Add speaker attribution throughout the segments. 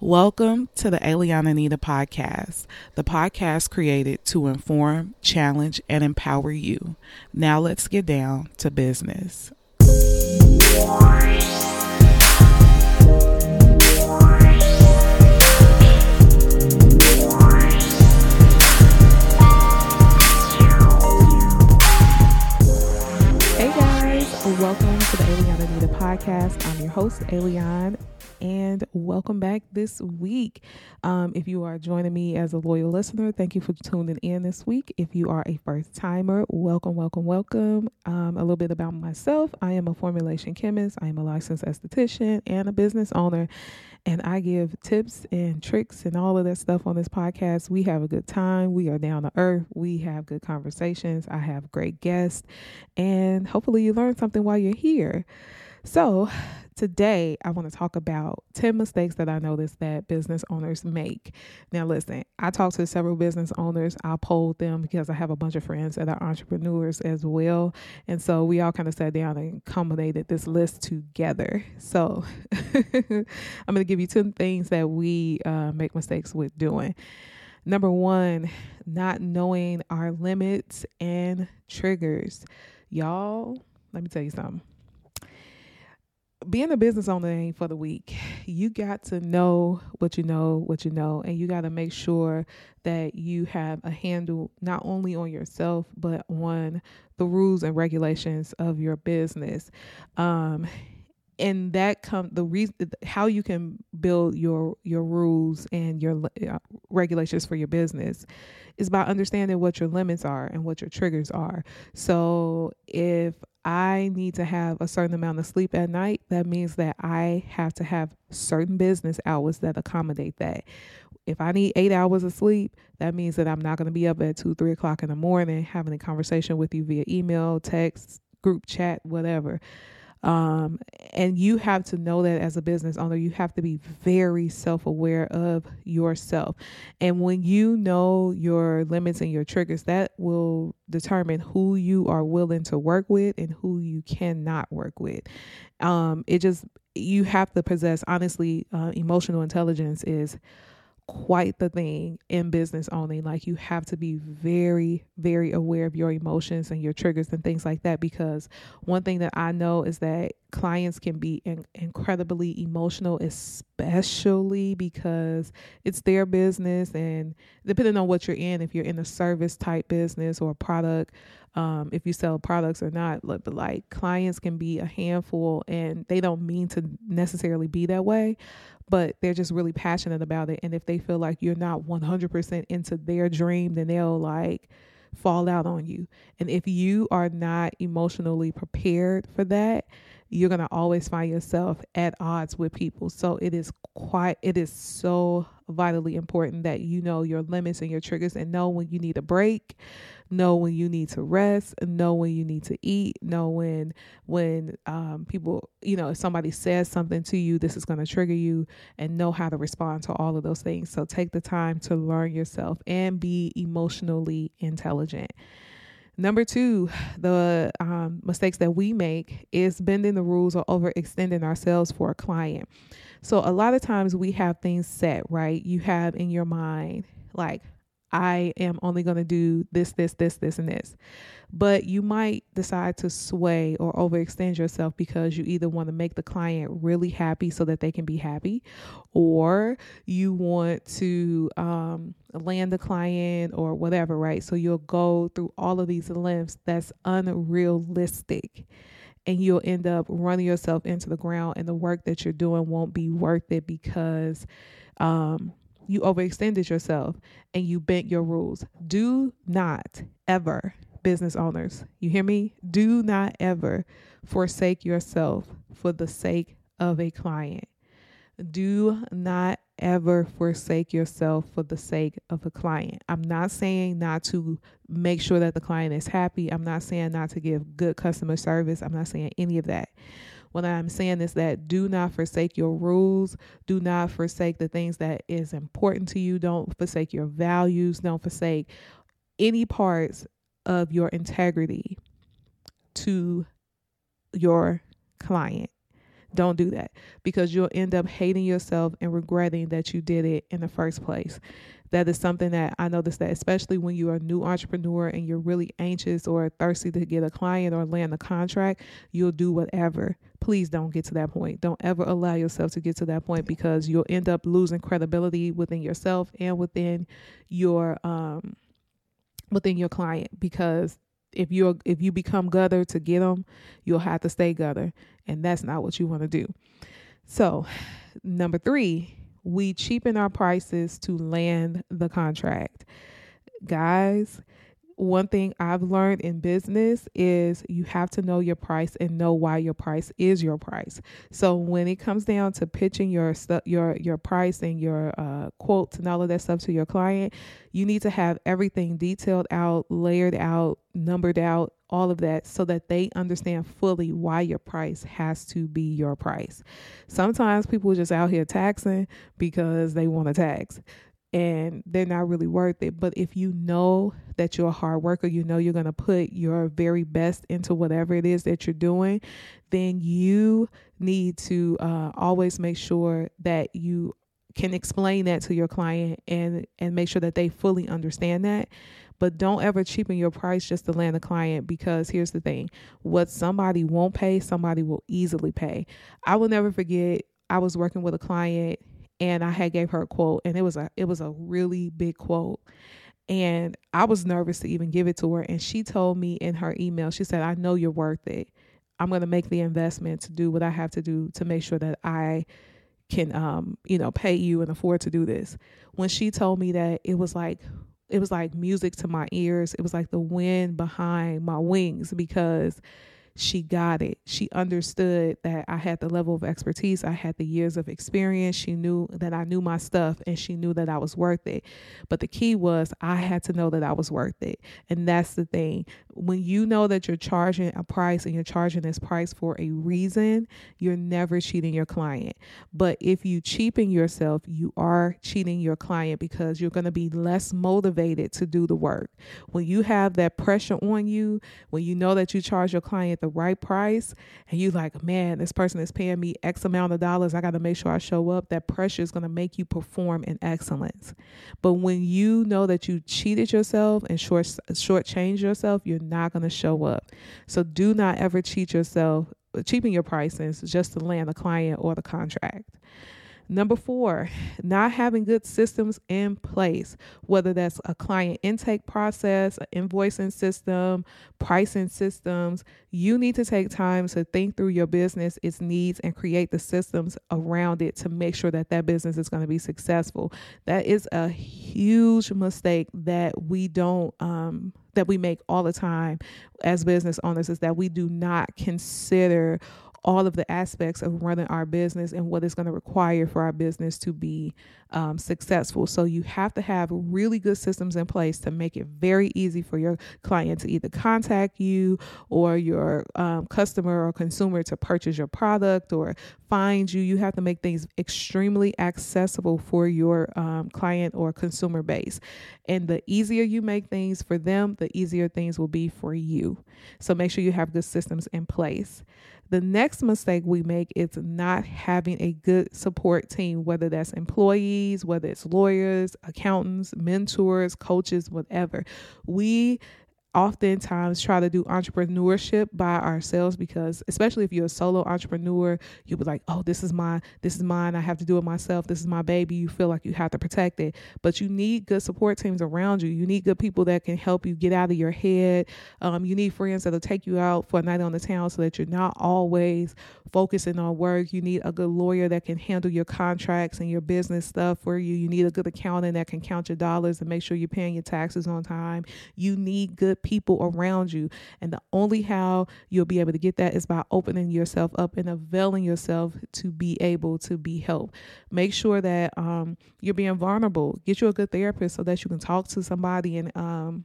Speaker 1: Welcome to the Eliane Anita podcast, the podcast created to inform, challenge, and empower you. Now let's get down to business. Hey guys, welcome to the Eliane Anita podcast. I'm your host, Eliane, and welcome back this week. Um, if you are joining me as a loyal listener, thank you for tuning in this week. If you are a first timer, welcome, welcome, welcome. Um, a little bit about myself I am a formulation chemist, I am a licensed esthetician, and a business owner. And I give tips and tricks and all of that stuff on this podcast. We have a good time. We are down to earth. We have good conversations. I have great guests. And hopefully, you learn something while you're here. So, today I want to talk about 10 mistakes that I noticed that business owners make. Now, listen, I talked to several business owners. I polled them because I have a bunch of friends that are entrepreneurs as well. And so we all kind of sat down and culminated this list together. So, I'm going to give you 10 things that we uh, make mistakes with doing. Number one, not knowing our limits and triggers. Y'all, let me tell you something being a business owner ain't for the weak. You got to know what you know, what you know, and you got to make sure that you have a handle not only on yourself but on the rules and regulations of your business. Um, and that come the reason how you can build your your rules and your uh, regulations for your business is by understanding what your limits are and what your triggers are. So if I need to have a certain amount of sleep at night, that means that I have to have certain business hours that accommodate that. If I need eight hours of sleep, that means that I'm not going to be up at two, three o'clock in the morning having a conversation with you via email, text, group chat, whatever. Um, and you have to know that as a business owner, you have to be very self aware of yourself. And when you know your limits and your triggers, that will determine who you are willing to work with and who you cannot work with. Um, it just, you have to possess, honestly, uh, emotional intelligence is quite the thing in business owning. Like you have to be very, very aware of your emotions and your triggers and things like that. Because one thing that I know is that clients can be in- incredibly emotional, especially because it's their business. And depending on what you're in, if you're in a service type business or a product, um, if you sell products or not, but like clients can be a handful and they don't mean to necessarily be that way but they're just really passionate about it. And if they feel like you're not 100% into their dream, then they'll like fall out on you. And if you are not emotionally prepared for that, you're going to always find yourself at odds with people. So it is quite, it is so vitally important that you know your limits and your triggers and know when you need a break know when you need to rest, know when you need to eat, know when when um, people, you know, if somebody says something to you, this is going to trigger you, and know how to respond to all of those things. So take the time to learn yourself and be emotionally intelligent. Number two, the um, mistakes that we make is bending the rules or overextending ourselves for a client. So, a lot of times we have things set, right? You have in your mind, like, I am only going to do this, this, this, this, and this. But you might decide to sway or overextend yourself because you either want to make the client really happy so that they can be happy, or you want to um, land the client or whatever, right? So you'll go through all of these lengths that's unrealistic and you'll end up running yourself into the ground and the work that you're doing won't be worth it because um, you overextended yourself and you bent your rules. Do not ever, business owners, you hear me? Do not ever forsake yourself for the sake of a client. Do not ever forsake yourself for the sake of a client. I'm not saying not to make sure that the client is happy. I'm not saying not to give good customer service. I'm not saying any of that. What I'm saying is that do not forsake your rules. Do not forsake the things that is important to you. Don't forsake your values. Don't forsake any parts of your integrity to your client. Don't do that because you'll end up hating yourself and regretting that you did it in the first place. That is something that I notice that especially when you're a new entrepreneur and you're really anxious or thirsty to get a client or land a contract, you'll do whatever. Please don't get to that point. Don't ever allow yourself to get to that point because you'll end up losing credibility within yourself and within your um within your client because if you're if you become gutter to get them, you'll have to stay gutter, and that's not what you want to do. So, number three, we cheapen our prices to land the contract, guys one thing I've learned in business is you have to know your price and know why your price is your price. So when it comes down to pitching your stuff, your your price and your uh, quotes and all of that stuff to your client, you need to have everything detailed out, layered out, numbered out, all of that so that they understand fully why your price has to be your price. Sometimes people are just out here taxing because they want to tax and they're not really worth it. But if you know that you're a hard worker, you know you're going to put your very best into whatever it is that you're doing, then you need to uh, always make sure that you can explain that to your client and and make sure that they fully understand that but don't ever cheapen your price just to land a client because here's the thing what somebody won't pay somebody will easily pay i will never forget i was working with a client and I had gave her a quote and it was a it was a really big quote. And I was nervous to even give it to her and she told me in her email, she said, "I know you're worth it. I'm going to make the investment to do what I have to do to make sure that I can um, you know, pay you and afford to do this." When she told me that, it was like it was like music to my ears. It was like the wind behind my wings because she got it. She understood that I had the level of expertise, I had the years of experience. She knew that I knew my stuff and she knew that I was worth it. But the key was I had to know that I was worth it. And that's the thing. When you know that you're charging a price and you're charging this price for a reason, you're never cheating your client. But if you cheapen yourself, you are cheating your client because you're going to be less motivated to do the work. When you have that pressure on you, when you know that you charge your client the the right price and you like, man, this person is paying me X amount of dollars, I got to make sure I show up, that pressure is going to make you perform in excellence. But when you know that you cheated yourself and short shortchanged yourself, you're not going to show up. So do not ever cheat yourself, cheaping your prices just to land the client or the contract. Number four, not having good systems in place, whether that's a client intake process, an invoicing system, pricing systems. You need to take time to think through your business, its needs, and create the systems around it to make sure that that business is going to be successful. That is a huge mistake that we don't, um, that we make all the time as business owners is that we do not consider all of the aspects of running our business and what it's going to require for our business to be um, successful. So you have to have really good systems in place to make it very easy for your client to either contact you or your um, customer or consumer to purchase your product or find you. You have to make things extremely accessible for your um, client or consumer base. And the easier you make things for them, the easier things will be for you. So make sure you have good systems in place. The next mistake we make is not having a good support team, whether that's employees, whether it's lawyers, accountants, mentors, coaches, whatever. We oftentimes try to do entrepreneurship by ourselves because especially if you're a solo entrepreneur you'll be like oh this is my this is mine. I have to do it myself. This is my baby. You feel like you have to protect it. But you need good support teams around you. You need good people that can help you get out of your head. Um, you need friends that'll take you out for a night on the town so that you're not always focusing on work. You need a good lawyer that can handle your contracts and your business stuff for you. You need a good accountant that can count your dollars and make sure you're paying your taxes on time. You need good people around you. And the only how you'll be able to get that is by opening yourself up and availing yourself to be able to be helped. Make sure that um, you're being vulnerable. Get you a good therapist so that you can talk to somebody and um,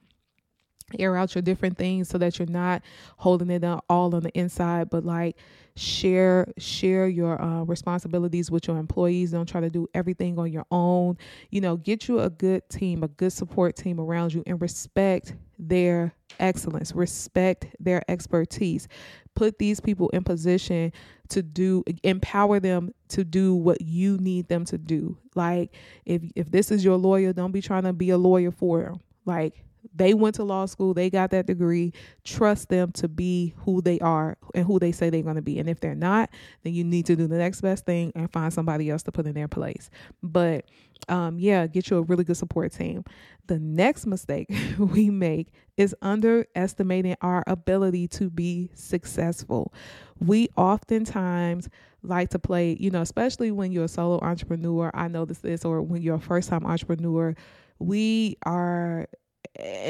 Speaker 1: air out your different things so that you're not holding it all on the inside, but like share share your uh, responsibilities with your employees. Don't try to do everything on your own. You know get you a good team a good support team around you and respect their excellence respect their expertise. Put these people in position to do empower them to do what you need them to do. Like if if this is your lawyer don't be trying to be a lawyer for them like they went to law school, they got that degree. Trust them to be who they are and who they say they're going to be. And if they're not, then you need to do the next best thing and find somebody else to put in their place. But um, yeah, get you a really good support team. The next mistake we make is underestimating our ability to be successful. We oftentimes like to play, you know, especially when you're a solo entrepreneur. I know this is, or when you're a first time entrepreneur, we are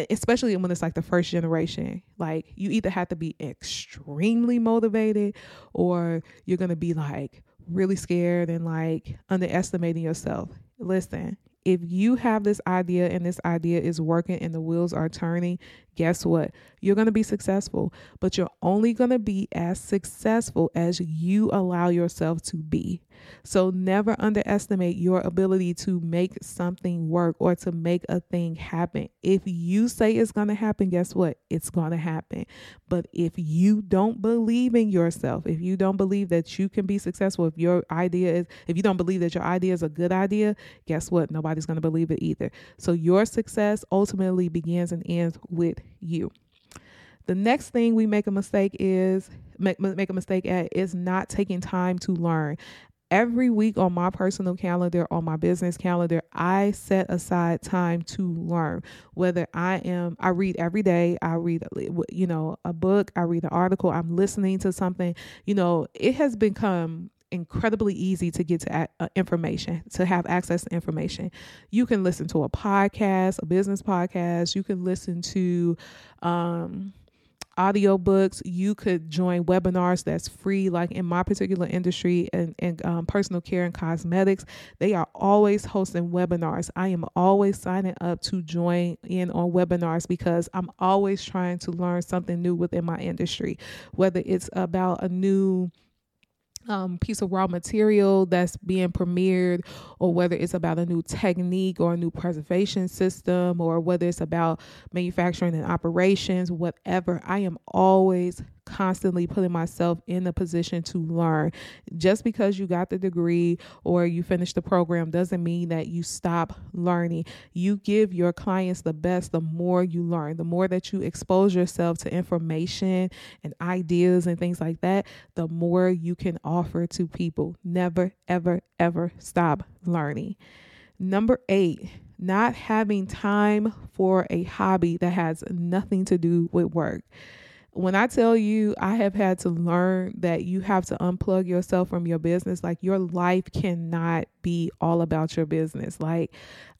Speaker 1: especially when it's like the first generation like you either have to be extremely motivated or you're going to be like really scared and like underestimating yourself listen if you have this idea and this idea is working and the wheels are turning guess what? You're going to be successful, but you're only going to be as successful as you allow yourself to be. So never underestimate your ability to make something work or to make a thing happen. If you say it's going to happen, guess what? It's going to happen. But if you don't believe in yourself, if you don't believe that you can be successful, if your idea is, if you don't believe that your idea is a good idea, guess what? Nobody's going to believe it either. So your success ultimately begins and ends with you. The next thing we make a mistake is make, make a mistake at is not taking time to learn. Every week on my personal calendar, on my business calendar, I set aside time to learn. Whether I am, I read every day, I read, you know, a book, I read an article, I'm listening to something, you know, it has become incredibly easy to get to uh, information, to have access to information. You can listen to a podcast, a business podcast. You can listen to um, audiobooks. You could join webinars that's free, like in my particular industry and, and um, personal care and cosmetics. They are always hosting webinars. I am always signing up to join in on webinars because I'm always trying to learn something new within my industry, whether it's about a new um, piece of raw material that's being premiered, or whether it's about a new technique or a new preservation system, or whether it's about manufacturing and operations, whatever, I am always constantly putting myself in the position to learn. Just because you got the degree or you finished the program doesn't mean that you stop learning. You give your clients the best the more you learn, the more that you expose yourself to information and ideas and things like that, the more you can offer to people. Never, ever, ever stop learning. Number eight, not having time for a hobby that has nothing to do with work when I tell you I have had to learn that you have to unplug yourself from your business, like your life cannot be all about your business. Like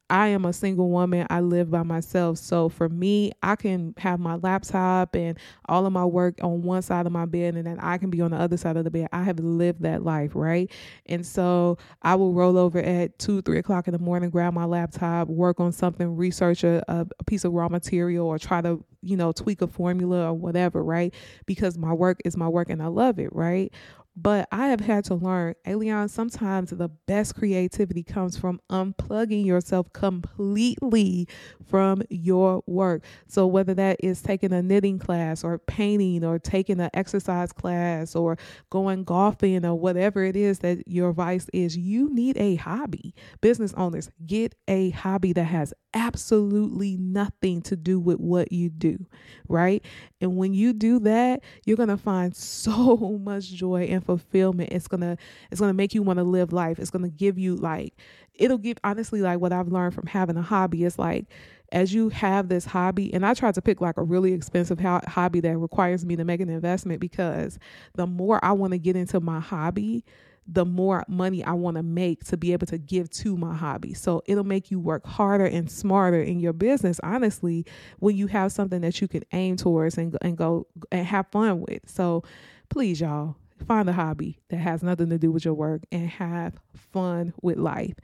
Speaker 1: I am a single woman. I live by myself. So for me, I can have my laptop and all of my work on one side of my bed and then I can be on the other side of the bed. I have lived that life, right? And so I will roll over at two, three o'clock in the morning, grab my laptop, work on something, research a, a piece of raw material or try to, you know, tweak a formula or whatever, right? Because my work is my work and I love it, right? But I have had to learn, Elian, sometimes the best creativity comes from unplugging yourself completely from your work. So, whether that is taking a knitting class or painting or taking an exercise class or going golfing or whatever it is that your vice is, you need a hobby. Business owners, get a hobby that has absolutely nothing to do with what you do, right? And when you do that, you're going to find so much joy and fulfillment. It's going to it's going to make you want to live life. It's going to give you like it'll give honestly like what I've learned from having a hobby is like as you have this hobby and I try to pick like a really expensive ho- hobby that requires me to make an investment because the more I want to get into my hobby, the more money I want to make to be able to give to my hobby. So it'll make you work harder and smarter in your business, honestly, when you have something that you can aim towards and, and go and have fun with. So please, y'all, find a hobby that has nothing to do with your work and have fun with life.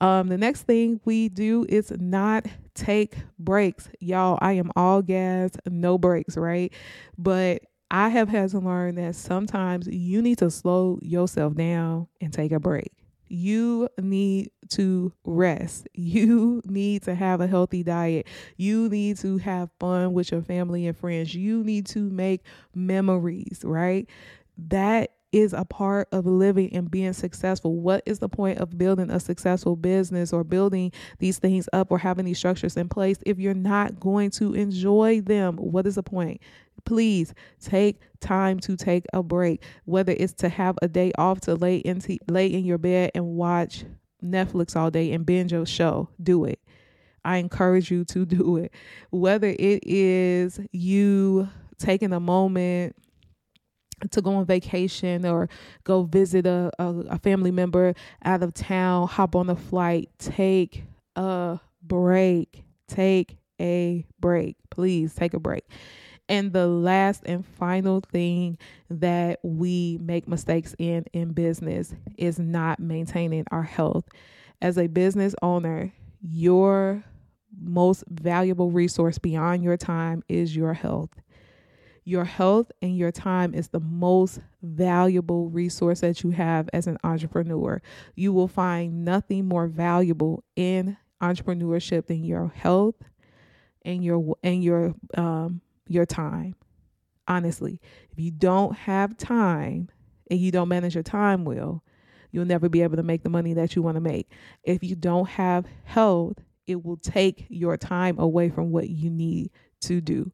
Speaker 1: Um, the next thing we do is not take breaks. Y'all, I am all gas, no breaks, right? But I have had to learn that sometimes you need to slow yourself down and take a break. You need to rest. You need to have a healthy diet. You need to have fun with your family and friends. You need to make memories, right? That is a part of living and being successful. What is the point of building a successful business or building these things up or having these structures in place if you're not going to enjoy them? What is the point? Please take time to take a break, whether it's to have a day off to lay into lay in your bed and watch Netflix all day and binge your show. Do it. I encourage you to do it. Whether it is you taking a moment to go on vacation or go visit a, a, a, family member out of town, hop on a flight, take a break. Take a break. Please take a break. And the last and final thing that we make mistakes in in business is not maintaining our health. As a business owner, your most valuable resource beyond your time is your health. Your health and your time is the most valuable resource that you have as an entrepreneur. You will find nothing more valuable in entrepreneurship than your health and your and your um your time. Honestly, if you don't have time and you don't manage your time well, you'll never be able to make the money that you want to make. If you don't have health, it will take your time away from what you need to do.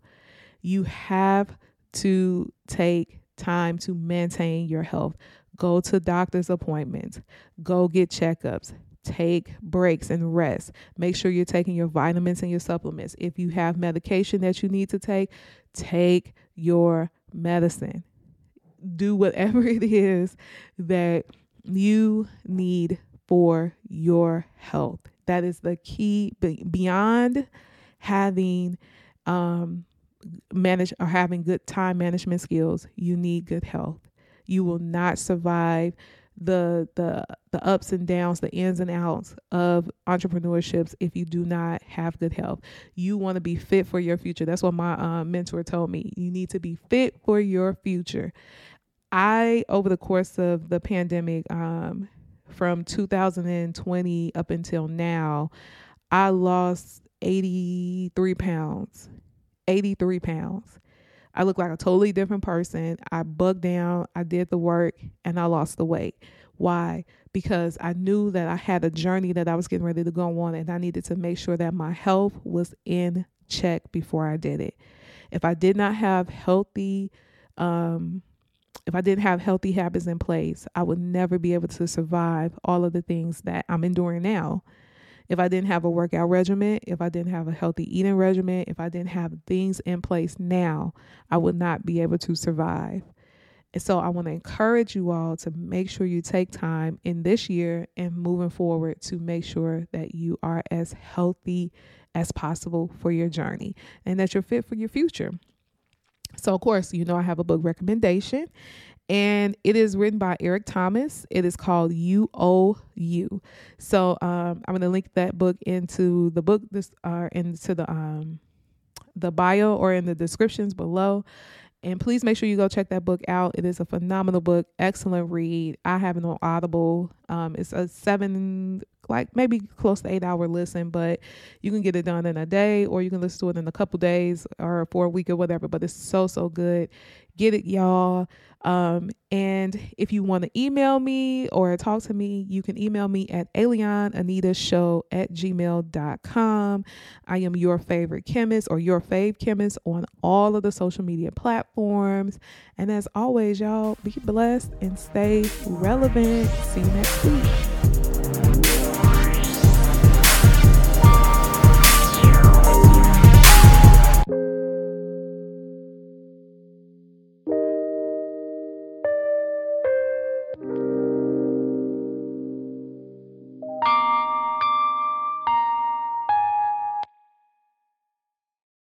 Speaker 1: You have to take time to maintain your health. Go to doctor's appointments, go get checkups, take breaks and rest. Make sure you're taking your vitamins and your supplements. If you have medication that you need to take, take your medicine. Do whatever it is that you need for your health. That is the key beyond having um manage or having good time management skills, you need good health. You will not survive the the the ups and downs, the ins and outs of entrepreneurships if you do not have good health. You want to be fit for your future. That's what my uh, mentor told me. You need to be fit for your future. I over the course of the pandemic um from 2020 up until now, I lost 83 pounds. 83 pounds. I look like a totally different person. I bugged down, I did the work, and I lost the weight. Why? Because I knew that I had a journey that I was getting ready to go on, and I needed to make sure that my health was in check before I did it. If I did not have healthy, um, if I didn't have healthy habits in place, I would never be able to survive all of the things that I'm enduring now if I didn't have a workout regimen, if I didn't have a healthy eating regimen, if I didn't have things in place now, I would not be able to survive. And so I want to encourage you all to make sure you take time in this year and moving forward to make sure that you are as healthy as possible for your journey and that you're fit for your future. So, of course, you know, I have a book recommendation, and it is written by Eric Thomas. It is called You Owe You. So um, I'm going to link that book into the book this uh, into the um, the bio or in the descriptions below. And please make sure you go check that book out. It is a phenomenal book, excellent read. I have it on Audible. Um, it's a seven, like maybe close to eight hour listen, but you can get it done in a day or you can listen to it in a couple days or for a week or whatever. But it's so, so good. Get it, y'all. Um, and if you want to email me or talk to me, you can email me at elianeanitashow at gmail.com. I am your favorite chemist or your fave chemist on all of the social media platforms. And as always, y'all, be blessed and stay relevant. See you next week.